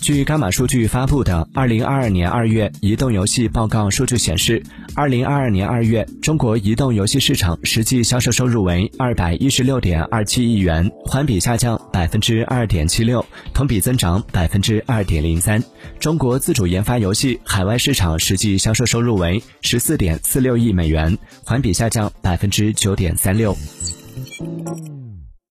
据伽马数据发布的二零二二年二月移动游戏报告数据显示二零二二年二月中国移动游戏市场实际销售收入为二百一十六点二七亿元环比下降百分之二点七六同比增长百分之二点零三。中国自主研发游戏海外市场实际销售收入为十四点四六亿美元环比下降百分之九点三六。